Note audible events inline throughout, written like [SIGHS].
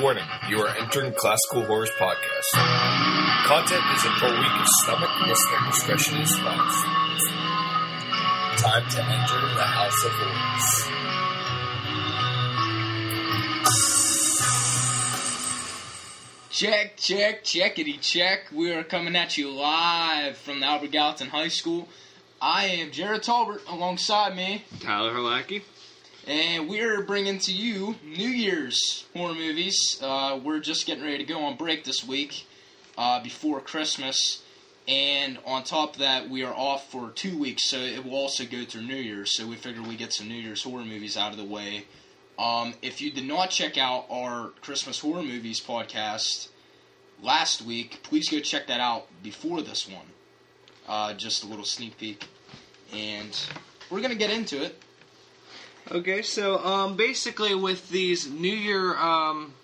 Warning, you are entering Classical Horrors Podcast. Content isn't for weak stomach, listener discretion is advised. Time to enter the House of Horrors. Check, check, checkity check. We are coming at you live from the Albert Gallatin High School. I am Jared Talbert alongside me, Tyler Halaki. And we're bringing to you New Year's horror movies. Uh, we're just getting ready to go on break this week uh, before Christmas. And on top of that, we are off for two weeks, so it will also go through New Year's. So we figured we get some New Year's horror movies out of the way. Um, if you did not check out our Christmas horror movies podcast last week, please go check that out before this one. Uh, just a little sneak peek, and we're gonna get into it. Okay, so um, basically with these New Year um,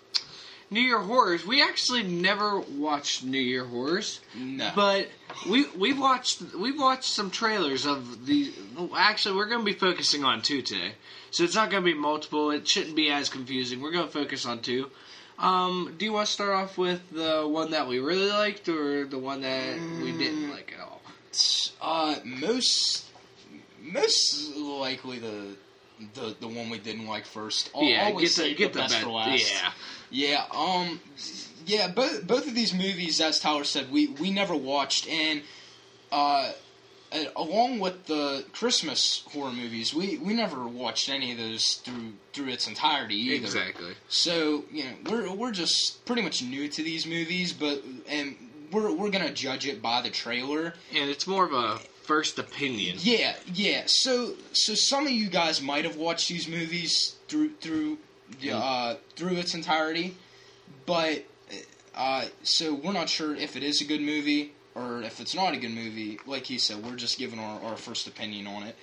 New Year horrors, we actually never watched New Year horrors, No, but we we watched we watched some trailers of the. Actually, we're going to be focusing on two today, so it's not going to be multiple. It shouldn't be as confusing. We're going to focus on two. Um, do you want to start off with the one that we really liked, or the one that we didn't like at all? uh, most most likely the the the one we didn't like first. I'll yeah, always get the get the best best. for last. Yeah. Yeah, um, yeah, both both of these movies, as Tyler said, we we never watched, and uh, uh, along with the Christmas horror movies, we we never watched any of those through through its entirety either. Exactly. So you know, we're we're just pretty much new to these movies, but and we're we're gonna judge it by the trailer. And it's more of a first opinion. Yeah, yeah. So so some of you guys might have watched these movies through through uh, through its entirety, but uh, so we're not sure if it is a good movie or if it's not a good movie. Like he said, we're just giving our, our first opinion on it.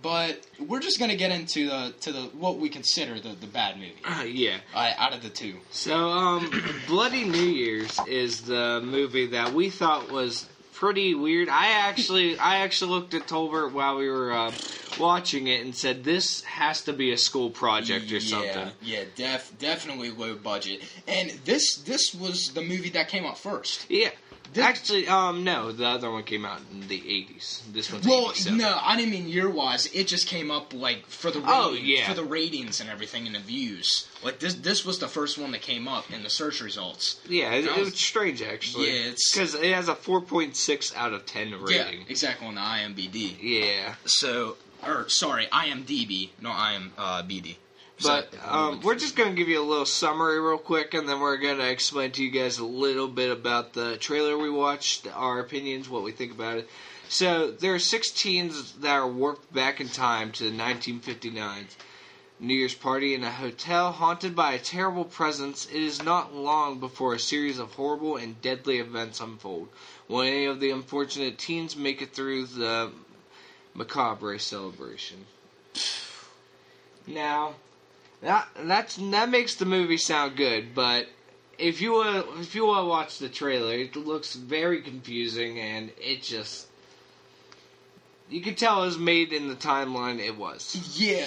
But we're just gonna get into the to the what we consider the, the bad movie Uh, yeah. uh, out of the two. So, um, Bloody New Year's is the movie that we thought was pretty weird. I actually, I actually looked at Tolbert while we were uh, watching it and said this has to be a school project or something. Yeah, def definitely low budget. And this this was the movie that came out first. Yeah. Did- Actually, um, no, the other one came out in the '80s. This one's Well, 87. no, I didn't mean year wise. It just came up like for the Oh, ratings, yeah. for the ratings and everything and the views. Like this this was the first one that came up in the search results. Yeah, it, was- was strange actually. Yeah, it's- because it has a 4.6 out of 10 rating. Yeah, exactly on the IMBD. Yeah. So, or sorry, IMDb, no IMBD. But um, we're just going to give you a little summary real quick, and then we're going to explain to you guys a little bit about the trailer we watched, our opinions, what we think about it. So there are six teens that are warped back in time to the 1959. New Year's party in a hotel haunted by a terrible presence. It is not long before a series of horrible and deadly events unfold. Will any of the unfortunate teens make it through the macabre celebration? Now, that that's that makes the movie sound good, but if you want if you want to watch the trailer, it looks very confusing and it just you can tell it was made in the timeline it was. Yeah,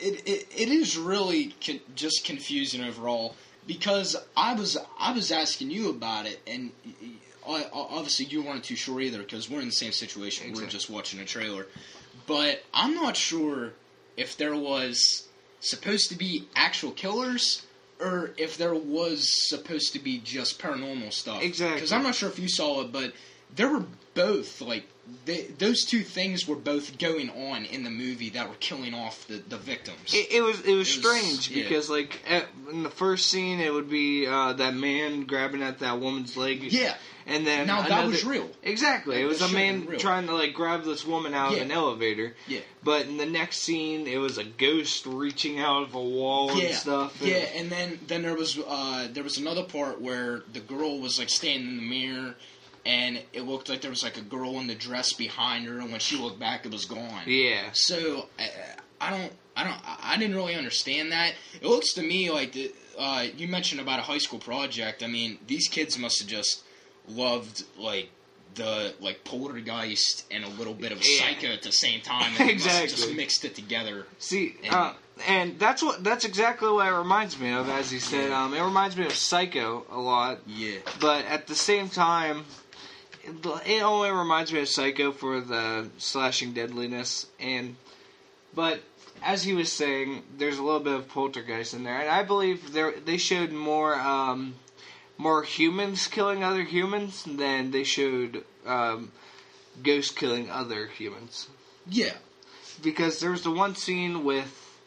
it, it, it is really con- just confusing overall because I was I was asking you about it and obviously you weren't too sure either because we're in the same situation. We're just watching a trailer, but I'm not sure if there was supposed to be actual killers or if there was supposed to be just paranormal stuff. Exactly. Because I'm not sure if you saw it, but there were both like they, those two things were both going on in the movie that were killing off the, the victims. It, it was it was It was- strange yeah. because like at, in the first scene it would be uh, that man grabbing at that woman's leg. yeah, and then now that was real. Exactly, it That was a man trying to like grab this woman out Yeah. of an elevator. Yeah. But in the next scene, it was a ghost reaching out of a wall Yeah, and stuff. and- yeah, and then then there was uh, there was another part where the girl was like standing in the mirror, and it looked like there was like a girl in the dress behind her, and when she looked back, it was gone. yeah. So uh, I don't, I don't, I I didn't really understand that. It looks to me like the, uh, you mentioned about a high school project. I mean, these kids must have just loved like the like poltergeist and a little bit of Yeah. psycho at the same time. [LAUGHS] And have just mixed it together. See, And- uh, and that's what that's exactly what it reminds me of. As he said, um, it reminds me of Psycho a lot. Yeah. But at the same time, it, only reminds me of Psycho for the slashing deadliness, and but as he was saying, there's a little bit of poltergeist in there, and I believe there they showed more um, more humans killing other humans than they showed um, ghosts killing other humans. Yeah. Because there was the one scene with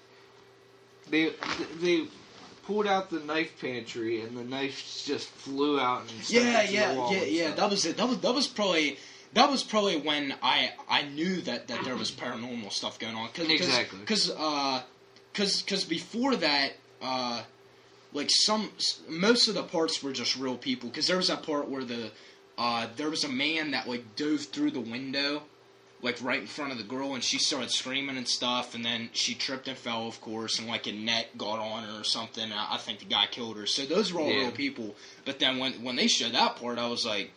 they they pulled out the knife pantry and the knife just flew out and Yeah, yeah, wall yeah, yeah. That was it. That was that was probably that was probably when I I knew that that there was paranormal stuff going on. Cause, Exactly. Because uh, cause, cause before that, uh, like some most of the parts were just real people. Because there was that part where the uh, there was a man that like dove through the window. Like right in front of the girl, and she started screaming and stuff, and then she tripped and fell, of course, and like a net got on her or something. I I think the guy killed her. So those were all Yeah. real people. But then when when they showed that part, I was like,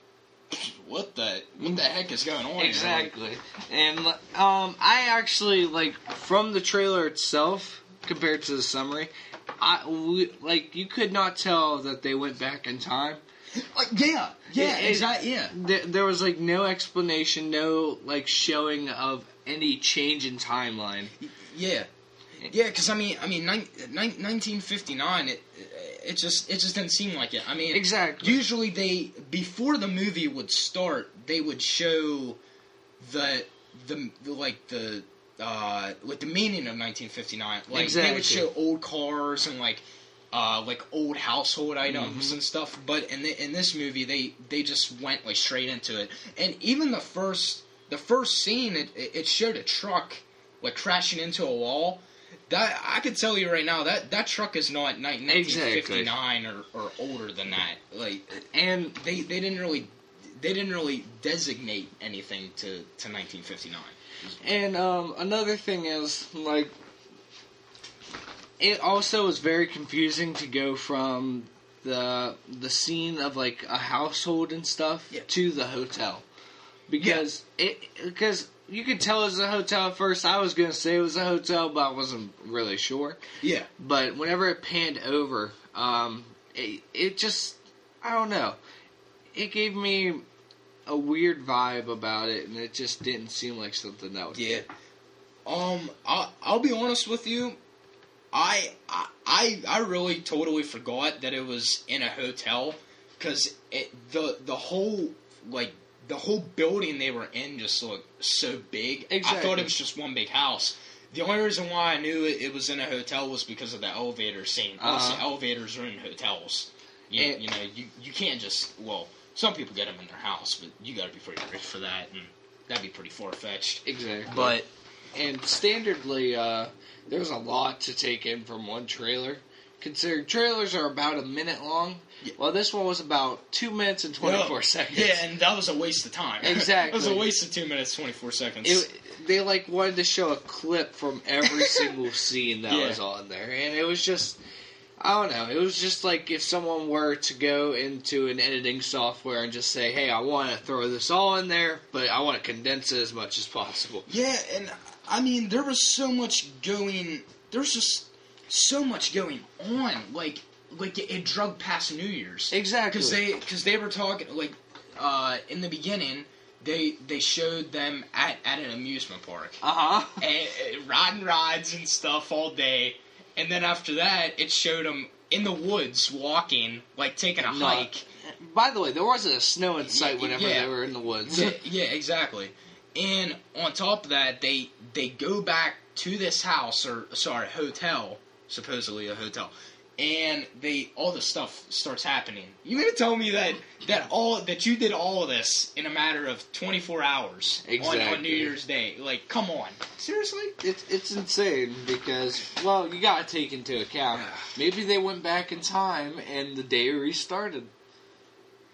[SNIFFS] "What the what the heck is going on?" here? Exactly. And um, I actually like from the trailer itself compared to the summary. I we, like you could not tell that they went back in time. Like, yeah, yeah, It- exactly, yeah. There, there was like no explanation, no like showing of any change in timeline. Yeah, yeah. Because I mean, I mean, nine, nine, 1959. It it just it just didn't seem like it. I mean, Exactly. Usually they before the movie would start, they would show the the, the like the uh like the meaning of 1959. Like they would show old cars and like. Uh, like old household items Mm-hmm. and stuff, but in the, in this movie they they just went like straight into it, and even the first the first scene it it showed a truck like crashing into a wall. That I could tell you right now that that truck is not ni- 1959 or, or older than that. Like And they they didn't really they didn't really designate anything to to 1959. And um, another thing is like it also was very confusing to go from the the scene of like a household and stuff Yeah. to the hotel because it because you could tell it was a hotel at first. I was gonna say it was a hotel, but I wasn't really sure. Yeah, But whenever it panned over, um, it, it just I don't know. It gave me a weird vibe about it, and it just didn't seem like something that was yeah. Um, I I'll be honest with you. I I I, really totally forgot that it was in a hotel because it the the whole like the whole building they were in just looked so big. I thought it was just one big house. The only reason why I knew it, it was in a hotel was because of the elevator scene. Also, Uh-huh. elevators are in hotels. You, And- you know, you you can't just well. Some people get them in their house, but you got to be pretty rich for that, and that'd be pretty far fetched. Exactly. But and standardly, uh, there's a lot to take in from one trailer. Considering trailers are about a minute long, Yeah. well, this one was about two minutes and twenty four seconds. Yeah, and that was a waste of time. [LAUGHS] Exactly. it was a waste of two minutes twenty four seconds. It, they like wanted to show a clip from every [LAUGHS] single scene that Yeah. was on there, and it was just. I don't know. It was just like if someone were to go into an editing software and just say, "Hey, I want to throw this all in there, but I want to condense it as much as possible." yeah, and I mean there was so much going. There's just so much going on. Like like it, it drug past New Year's. Exactly. because they because they were talking like uh, in the beginning they they showed them at at an amusement park Uh huh. and, and riding rides and stuff all day, and then after that it showed them in the woods walking like taking a No. hike. By the way, there wasn't a snow in sight Y- whenever yeah. they were in the woods. yeah, yeah, exactly. And on top of that, they they go back to this house or sorry hotel, supposedly a hotel, and they all this stuff starts happening. You mean to tell me that that all that you did all of this in a matter of twenty four hours on, on New Year's Day? Like, come on, seriously? It's it's insane because well, you got to take into account [SIGHS] maybe they went back in time and the day restarted.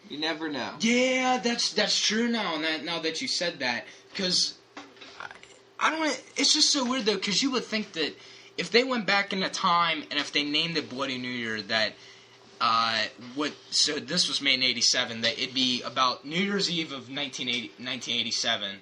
You never know. Yeah, that's that's true now. That now that you said that, because I, don't. It's just so weird though, because you would think that if they went back into time and if they named it Bloody New Year, that uh, what? So this was made in '87. That it'd be about New Year's Eve of 1980, 1987,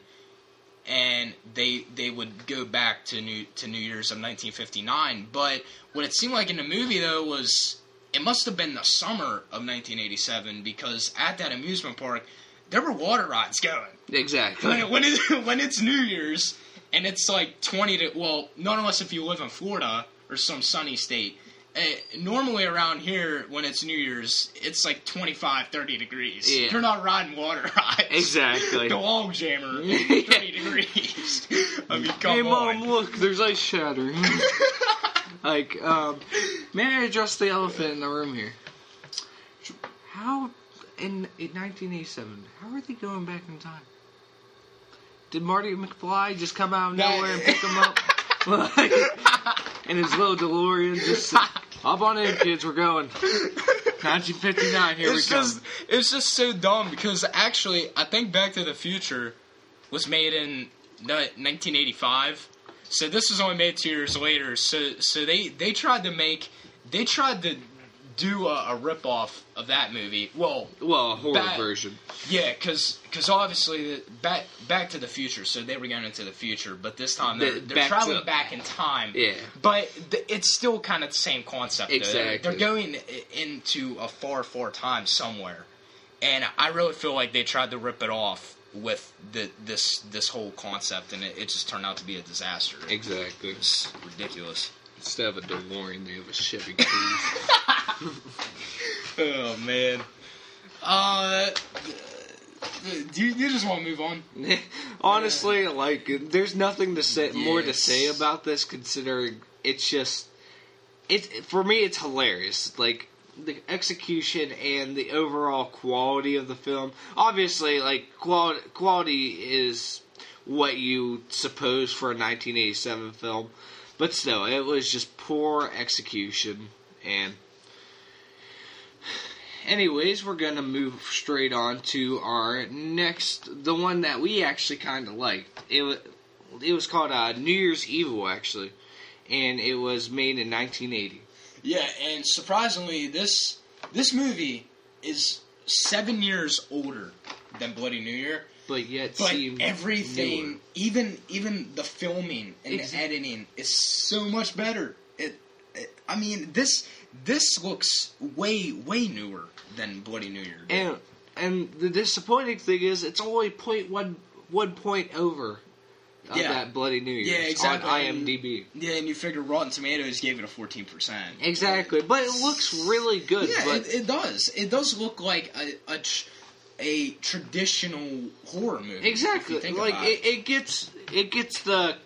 and they they would go back to New to New Year's of 1959. But what it seemed like in the movie though was it must have been the summer of 1987 because at that amusement park there were water rides going. Exactly. When, [LAUGHS] when, it, [LAUGHS] when it's New Year's and it's like 20 to well, not unless if you live in Florida or some sunny state. Uh, normally around here when it's New Year's, it's like 25, 30 degrees. Yeah. You're not riding water [LAUGHS] rides. Exactly. the log jammer, 30 degrees. I mean, come hey, on. mom, look, there's ice shatter. like, um, may I address the elephant in the room here? How, in, in 1987, how are they going back in time? Did Marty McFly just come out of nowhere and pick them up? [LAUGHS] Like, in his little DeLorean, just hop on in, kids, we're going. 1959, here it's we come. just it's just so dumb because actually I think Back to the Future was made in 1985. So this was only made two years later. So so they they tried to make they tried to do a, a rip off of that movie. Well, well, a horror Bad. version. yeah, because because obviously the, back Back to the Future. So they were going into the future, but this time they're, The- they're back traveling to- back in time. Yeah. But th- it's still kind of the same concept. Exactly. They're going into a far, far time somewhere, and I really feel like they tried to rip it off with the, this this whole concept, and it, it just turned out to be a disaster. Exactly. It's ridiculous. Instead of a DeLorean, they have a Chevy Cruze. [LAUGHS] Oh man. Uh, do you, you just want to move on? [LAUGHS] Honestly, like there's nothing to say more to say about this considering it's just it for me it's hilarious. Like the execution and the overall quality of the film. Obviously, like quality quality is what you suppose for a 1987 film, but still it was just poor execution and Anyways, we're gonna move straight on to our next, the one that we actually kind of liked. It was, it was called uh, New Year's Evil, actually, and it was made in 1980. Yeah, and surprisingly, this this movie is seven years older than Bloody New Year. But yet, But everything, newer. even even the filming and the editing, is so much better. It, it, I mean, this this looks way way newer than Bloody New Year. And and the disappointing thing is, it's only point one one point over of Yeah. that Bloody New Year's Yeah, exactly. on IMDb. yeah, and you figure Rotten Tomatoes gave it a fourteen percent. Exactly, but it looks really good. Yeah, but it, it does. It does look like a a, tr- a traditional horror movie. Exactly. Like it, it gets it gets the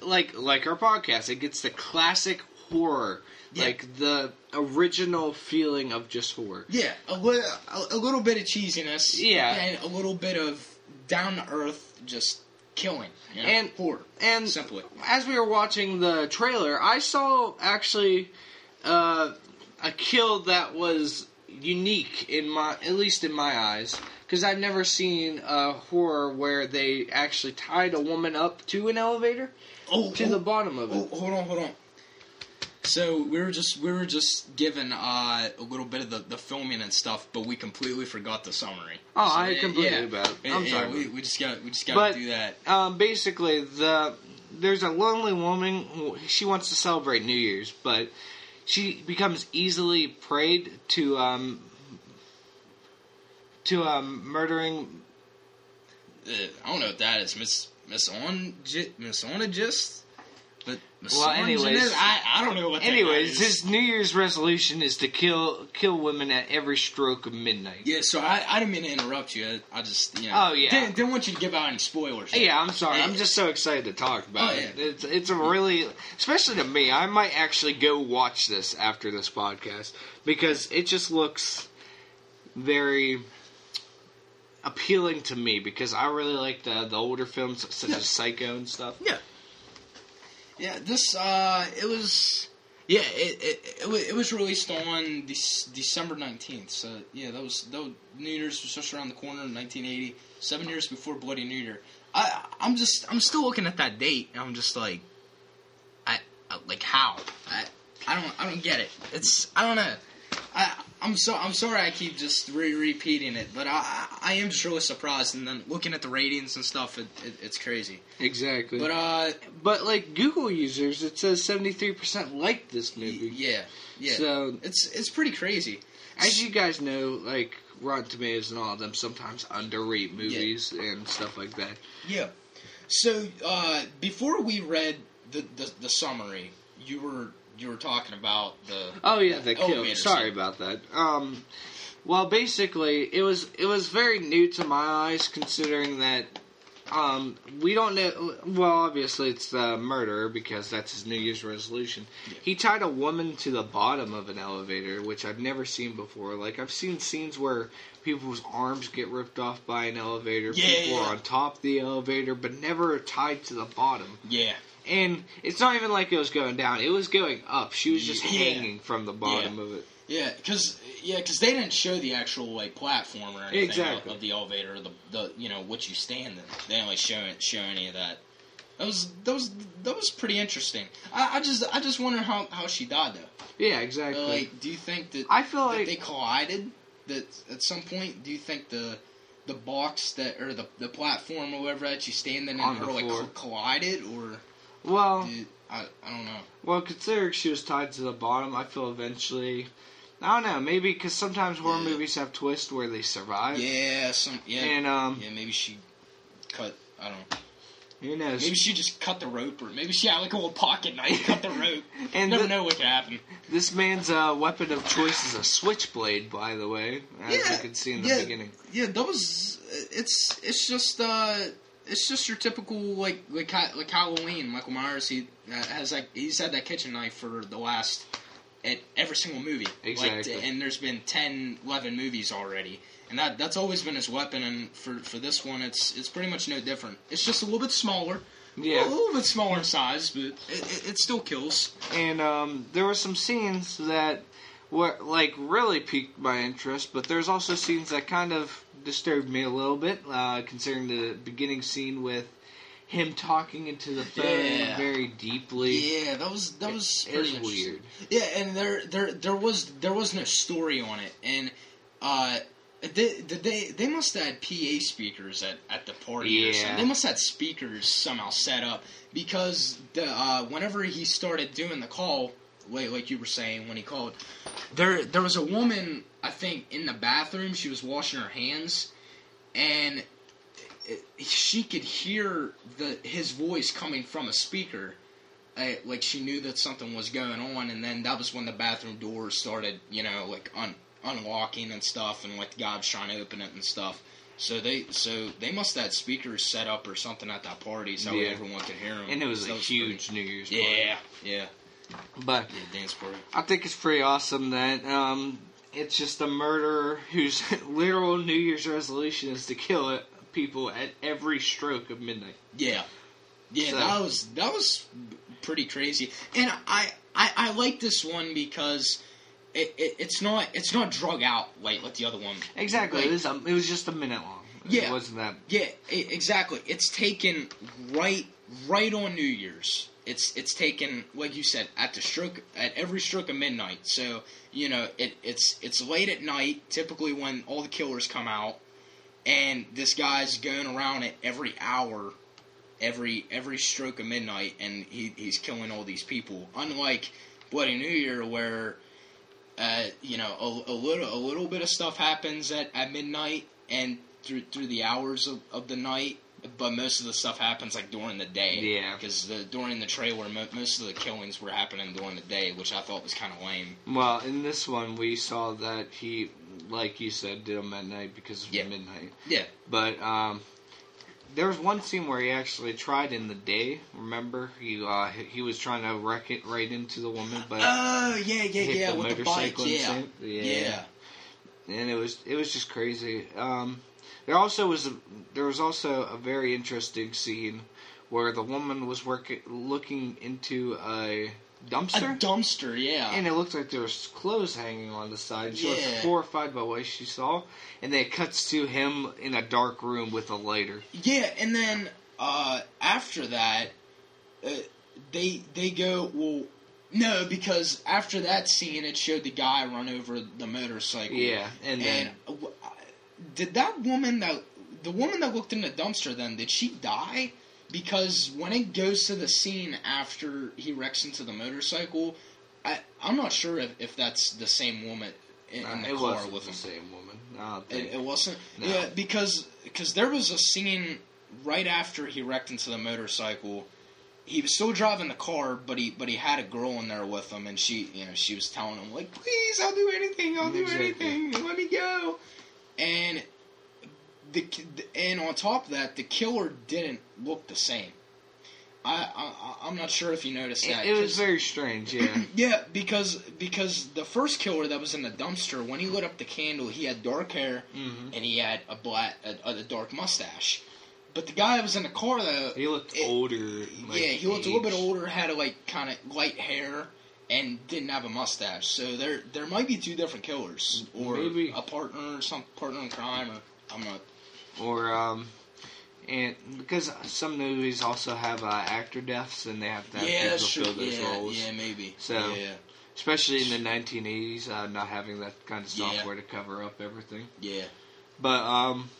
like like our podcast. It gets the classic horror, Yeah. like the original feeling of just horror. Yeah, a, li- a, a little bit of cheesiness. Yeah. and a little bit of down to earth, just killing. Know? And- horror. And simply. as we were watching the trailer, I saw actually uh, a kill that was unique in my at least in my eyes because I've never seen a horror where they actually tied a woman up to an elevator Oh, to oh, the bottom of oh, it. hold on, hold on. So we were just we were just given uh, a little bit of the, the filming and stuff, but we completely forgot the summary. Oh, So, I completely yeah. about it. I'm yeah, sorry. We, we just got we just got But- to do that. um, basically the there's a lonely woman who she wants to celebrate New Year's, but she becomes easily preyed to um to um murdering. Uh, I don't know what that is, Miss Miss On Miss misogynist. But Well, anyways-? I, I don't know what. that Anyways, is. his New Year's resolution is to kill kill women at every stroke of midnight. Yeah, so I, I didn't mean to interrupt you. I, I just, you know. Oh, yeah. Didn't, didn't want you to give out any spoilers. Yeah, I'm sorry. I'm just so excited to talk about Oh, it. yeah. It's it's a really, especially to me. I might actually go watch this after this podcast because it just looks very appealing to me because I really like the the older films such Yeah. as Psycho and stuff. Yeah. Yeah, this, uh, it was. Yeah, it, it, it, it was released on Dec- December 19th. So, yeah, that was, that was. New Year's was just around the corner in 1980. Seven years before Bloody New Year. I, I'm just. I'm still looking at that date, and I'm just like. I. I- Like, how? I, I don't. I don't get it. It's. I don't know. I, I'm so I'm sorry I keep just re- repeating it, but I I am just really surprised. And then looking at the ratings and stuff, it, it, it's crazy. Exactly. But uh, But like Google users, it says seventy three percent like this movie. yeah, yeah. So it's it's pretty crazy. as you guys know, like Rotten Tomatoes and all of them sometimes underrate movies and stuff like that. Yeah. So uh, before we read the, the the summary, you were you were talking about the Oh yeah, the kill. Sorry scene. about that. Um, well, basically, it was it was very new to my eyes, considering that um, we don't know. Well, obviously, it's the murderer because that's his New Year's resolution. Yeah. He tied a woman to the bottom of an elevator, which I've never seen before. Like I've seen scenes where people's arms get ripped off by an elevator, Yeah, people yeah. are on top of the elevator, but never tied to the bottom. Yeah. And it's not even like it was going down; it was going up. She was just Yeah. hanging from the bottom of it. Yeah, because yeah, because they didn't show the actual like platform or anything Exactly. of, of the elevator, or the the you know what you stand in. They didn't like show show any of that. That was that was that was pretty interesting. I, I just I just wonder how, how she died though. Yeah, exactly. Like, do you think that I feel that like they collided? That at some point, do you think the the box that or the the platform or whatever that you standing in On her like collided or well, did, I I don't know. well, considering she was tied to the bottom, I feel eventually. I don't know, maybe because sometimes horror Yeah. movies have twists where they survive. Yeah, some yeah And um, yeah maybe she cut I don't know. who knows? Maybe she just cut the rope, or maybe she had like a little pocket knife, cut the [LAUGHS] rope. And Never the- know what could happen. This man's uh, weapon of choice is a switchblade, by the way, as Yeah, you can see in the yeah. beginning. Yeah, that was. It's it's just uh, it's just your typical like like like Halloween. Michael Myers he uh, has like he's had that kitchen knife for the last at every single movie. Exactly. Like, and there's been 10, 11 movies already, and that that's always been his weapon. And for for this one, it's it's pretty much no different. It's just a little bit smaller. Yeah, a little bit smaller in size, but it, it, it still kills. and um, there were some scenes that were like really piqued my interest, but there's also scenes that kind of disturbed me a little bit, uh, considering the beginning scene with him talking into the phone Yeah. very deeply. Yeah, that was that was it pretty weird. Yeah, and there there there was there was no story on it, and uh, they they they must have had PA speakers at, at the party. Or Yeah. something. They must have had speakers somehow set up because the uh, whenever he started doing the call, like, like you were saying when he called, there there was a woman I think in the bathroom. She was washing her hands, and she could hear the his voice coming from a speaker. Uh, like she knew that something was going on, and then that was when the bathroom doors started, you know, like un- unlocking and stuff, and like the guy was trying to open it and stuff. So they so they must have had speakers set up or something at that party so Yeah. everyone could hear them. And it was So a that huge New Year's party. yeah, yeah, But yeah, dance party. I think it's pretty awesome that um, it's just a murderer whose [LAUGHS] literal New Year's resolution is to kill it, people at every stroke of midnight. Yeah, yeah, So- that was that was pretty crazy, and I I, I like this one because it, it it's not it's not drug out like like the other one. Exactly. Like- it, was a, it was just a minute long. Yeah. It wasn't that. Yeah, e- exactly. It's taken right right on New Year's. It's it's taken like you said at the stroke at every stroke of midnight. So you know it it's it's late at night, typically when all the killers come out, and this guy's going around it every hour, every every stroke of midnight, and he he's killing all these people. Unlike Bloody New Year, where uh, you know a, a little a little bit of stuff happens at, at midnight and through through the hours of, of the night, but most of the stuff happens like during the day. Yeah. because the during the trailer, mo- most of the killings were happening during the day, which I thought was kind of lame. Well, in this one, we saw that he, like you said, did them at night because of Yeah. midnight. Yeah, But um, there was one scene where he actually tried in the day. Remember, he uh, he- was trying to wreck it right into the woman, but Oh yeah, yeah, yeah, the with the bike, yeah. yeah, yeah, and it was it was just crazy. Um, there also was a, there was also a very interesting scene where the woman was working looking into a dumpster. A dumpster. yeah. and it looked like there was clothes hanging on the side. She was horrified by what she saw, and then it cuts to him in a dark room with a lighter. Yeah, and then uh, after that, uh, they they go well. No, because after that scene, it showed the guy run over the motorcycle. Yeah, and then and uh, did that woman that the woman that looked in the dumpster then did she die? Because when it goes to the scene after he wrecks into the motorcycle, I I'm not sure if, if that's the same woman in, in the it car wasn't with the him. same woman. Don't It, it wasn't. No. Yeah, because because there was a scene right after he wrecked into the motorcycle. He was still driving the car, but he but he had a girl in there with him, and she you know she was telling him like, "Please, I'll do anything, I'll do Exactly. anything, let me go." And the and on top of that, the killer didn't look the same. I, I I'm not sure if you noticed that. it, it was very strange. Yeah. [CLEARS THROAT] yeah, because because the first killer that was in the dumpster, when he lit up the candle, he had dark hair Mhm. and he had a black a, a dark mustache. But the guy that was in the car though, He looked it- older. like, yeah, he looked a little bit older, had a like kind of light hair, and didn't have a mustache. So there there might be two different killers, or Maybe. a partner, or some partner in crime, or I'm not. Or um, and because some movies also have uh, actor deaths, and they have to have yeah, people true. fill those yeah, roles. yeah, maybe. So- yeah, Especially in the 1980s, uh, not having that kind of software to cover up everything. yeah. But um,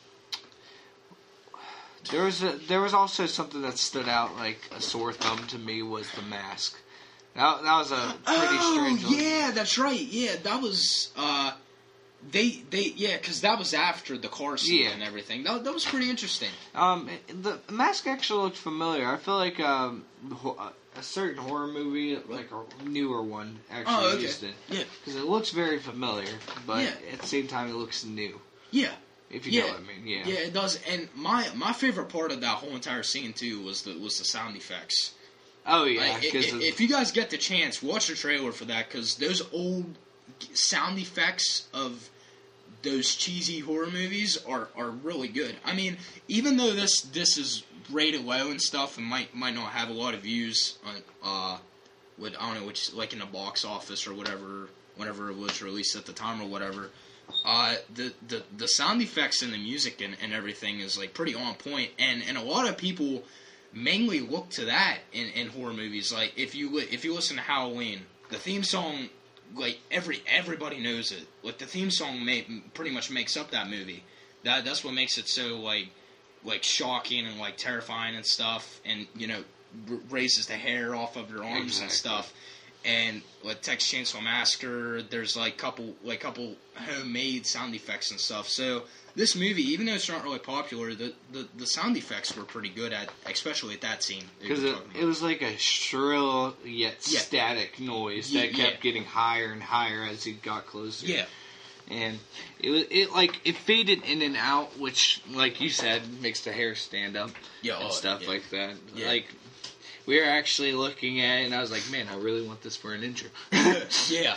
there was a, there was also something that stood out like a sore thumb to me was the mask. That, that was a pretty oh, strange. one. yeah, that's right. Yeah, that was uh, they they yeah, because that was after the car scene Yeah. and everything. That that was pretty interesting. Um, the mask actually looked familiar. I feel like um, a certain horror movie, like a newer one, actually Oh, okay. used it Yeah, because it looks very familiar, but Yeah. at the same time, it looks new. yeah, If you Yeah. know what I mean, yeah. yeah. It does. And my my favorite part of that whole entire scene too was the was the sound effects. Oh yeah, Like, i- because if you guys get the chance, watch the trailer for that because those old sound effects of those cheesy horror movies are, are really good. I mean, even though this this is rated low and stuff and might might not have a lot of views on uh with I don't know which like in the box office or whatever whenever it was released at the time or whatever. Uh, the, the the sound effects and the music and, and everything is like pretty on point and, and a lot of people mainly look to that in, in horror movies. Like if you if you listen to Halloween, the theme song, like every everybody knows it. Like the theme song may, pretty much makes up that movie. That that's what makes it so like like shocking and like terrifying and stuff. And you know r- raises the hair off of your arms and stuff. And like Texas Chainsaw Massacre, there's like couple like couple homemade sound effects and stuff. So this movie, even though it's not really popular, the, the, the sound effects were pretty good at, especially at that scene. because it, it was like a shrill yet Yeah. static noise Yeah, that kept yeah. getting higher and higher as he got closer. yeah, and it was it like it faded in and out, which, like you said, makes the hair stand up yeah, and oh, stuff like that. Yeah. Like we were actually looking at, it and I was like, man, I really want this for an intro. [LAUGHS] yeah,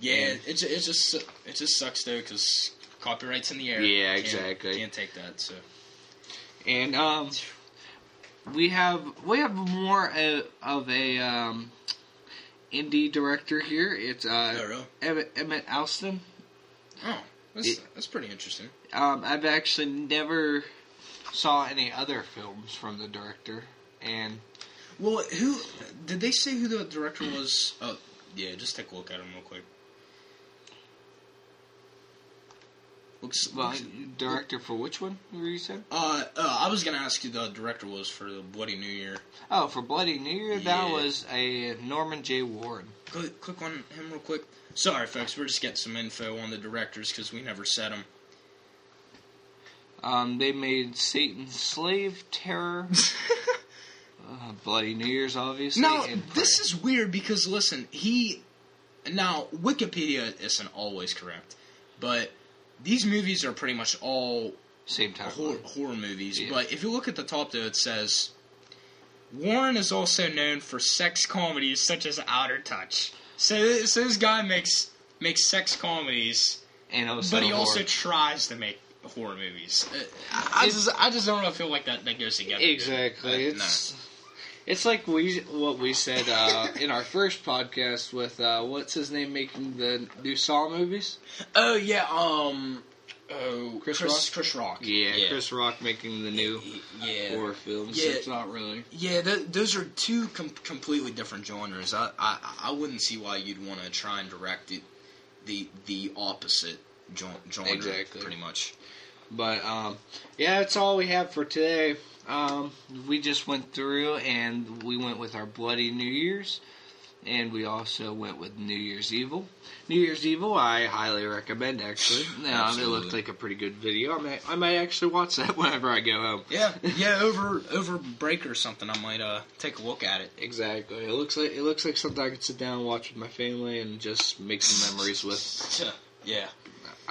yeah. It ju- it just it just sucks though because copyrights in the air. Yeah, Can't- exactly. Can't take that. So and um, we have we have more uh, of a um, indie director here. It's uh, Oh, really? Emmett, Emmett Alston. oh, that's It- that's pretty interesting. Um, I've actually never saw any other films from the director, and Well, who did they say who the director was? Oh, yeah. Just take a look at him real quick. Looks, well, looks director for which one? Were you said? uh, uh, I was gonna ask you the director was for the Bloody New Year. Oh, for Bloody New Year, that was a Norman J. Warren. Click, click on him real quick. Sorry, folks, we're just getting some info on the directors because we never said them. Um, they made Satan's Slave, Terror, [LAUGHS] uh, Bloody New Year's, obviously. Now, this is weird because listen, he now Wikipedia isn't always correct, but these movies are pretty much all same time. horror, horror movies. Yeah. But if you look at the top, though, it says Warren is also known for sex comedies such as Outer Touch. So, so this guy makes makes sex comedies, and also but he horror. also tries to make horror movies. Uh, I, I just I just don't know. feel like that that goes together. exactly. It's it's like we what we said uh, in our first podcast with uh, what's his name making the new Saw movies. Oh yeah, um, oh Chris Chris Rock? Chris Rock. Yeah, yeah. Chris Rock making the new yeah. horror films. Yeah. It's not really. Yeah, th- those are two com- completely different genres. I, I I wouldn't see why you'd want to try and direct it the the opposite gen- genre, Exactly. pretty much. But um, yeah, that's all we have for today. Um, we just went through and we went with our bloody New Year's, and we also went with New Year's Evil. New Year's Evil, I highly recommend. Actually, [SIGHS] now it looked like a pretty good video. I might, I might actually watch that [LAUGHS] whenever I go home. Yeah, [LAUGHS] yeah. Over over break or something, I might uh take a look at it. Exactly. It looks like it looks like something I could sit down and watch with my family and just make some memories with. Yeah.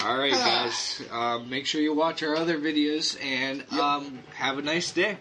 All right, [SIGHS] guys. Um, make sure you watch our other videos and um, have a nice day.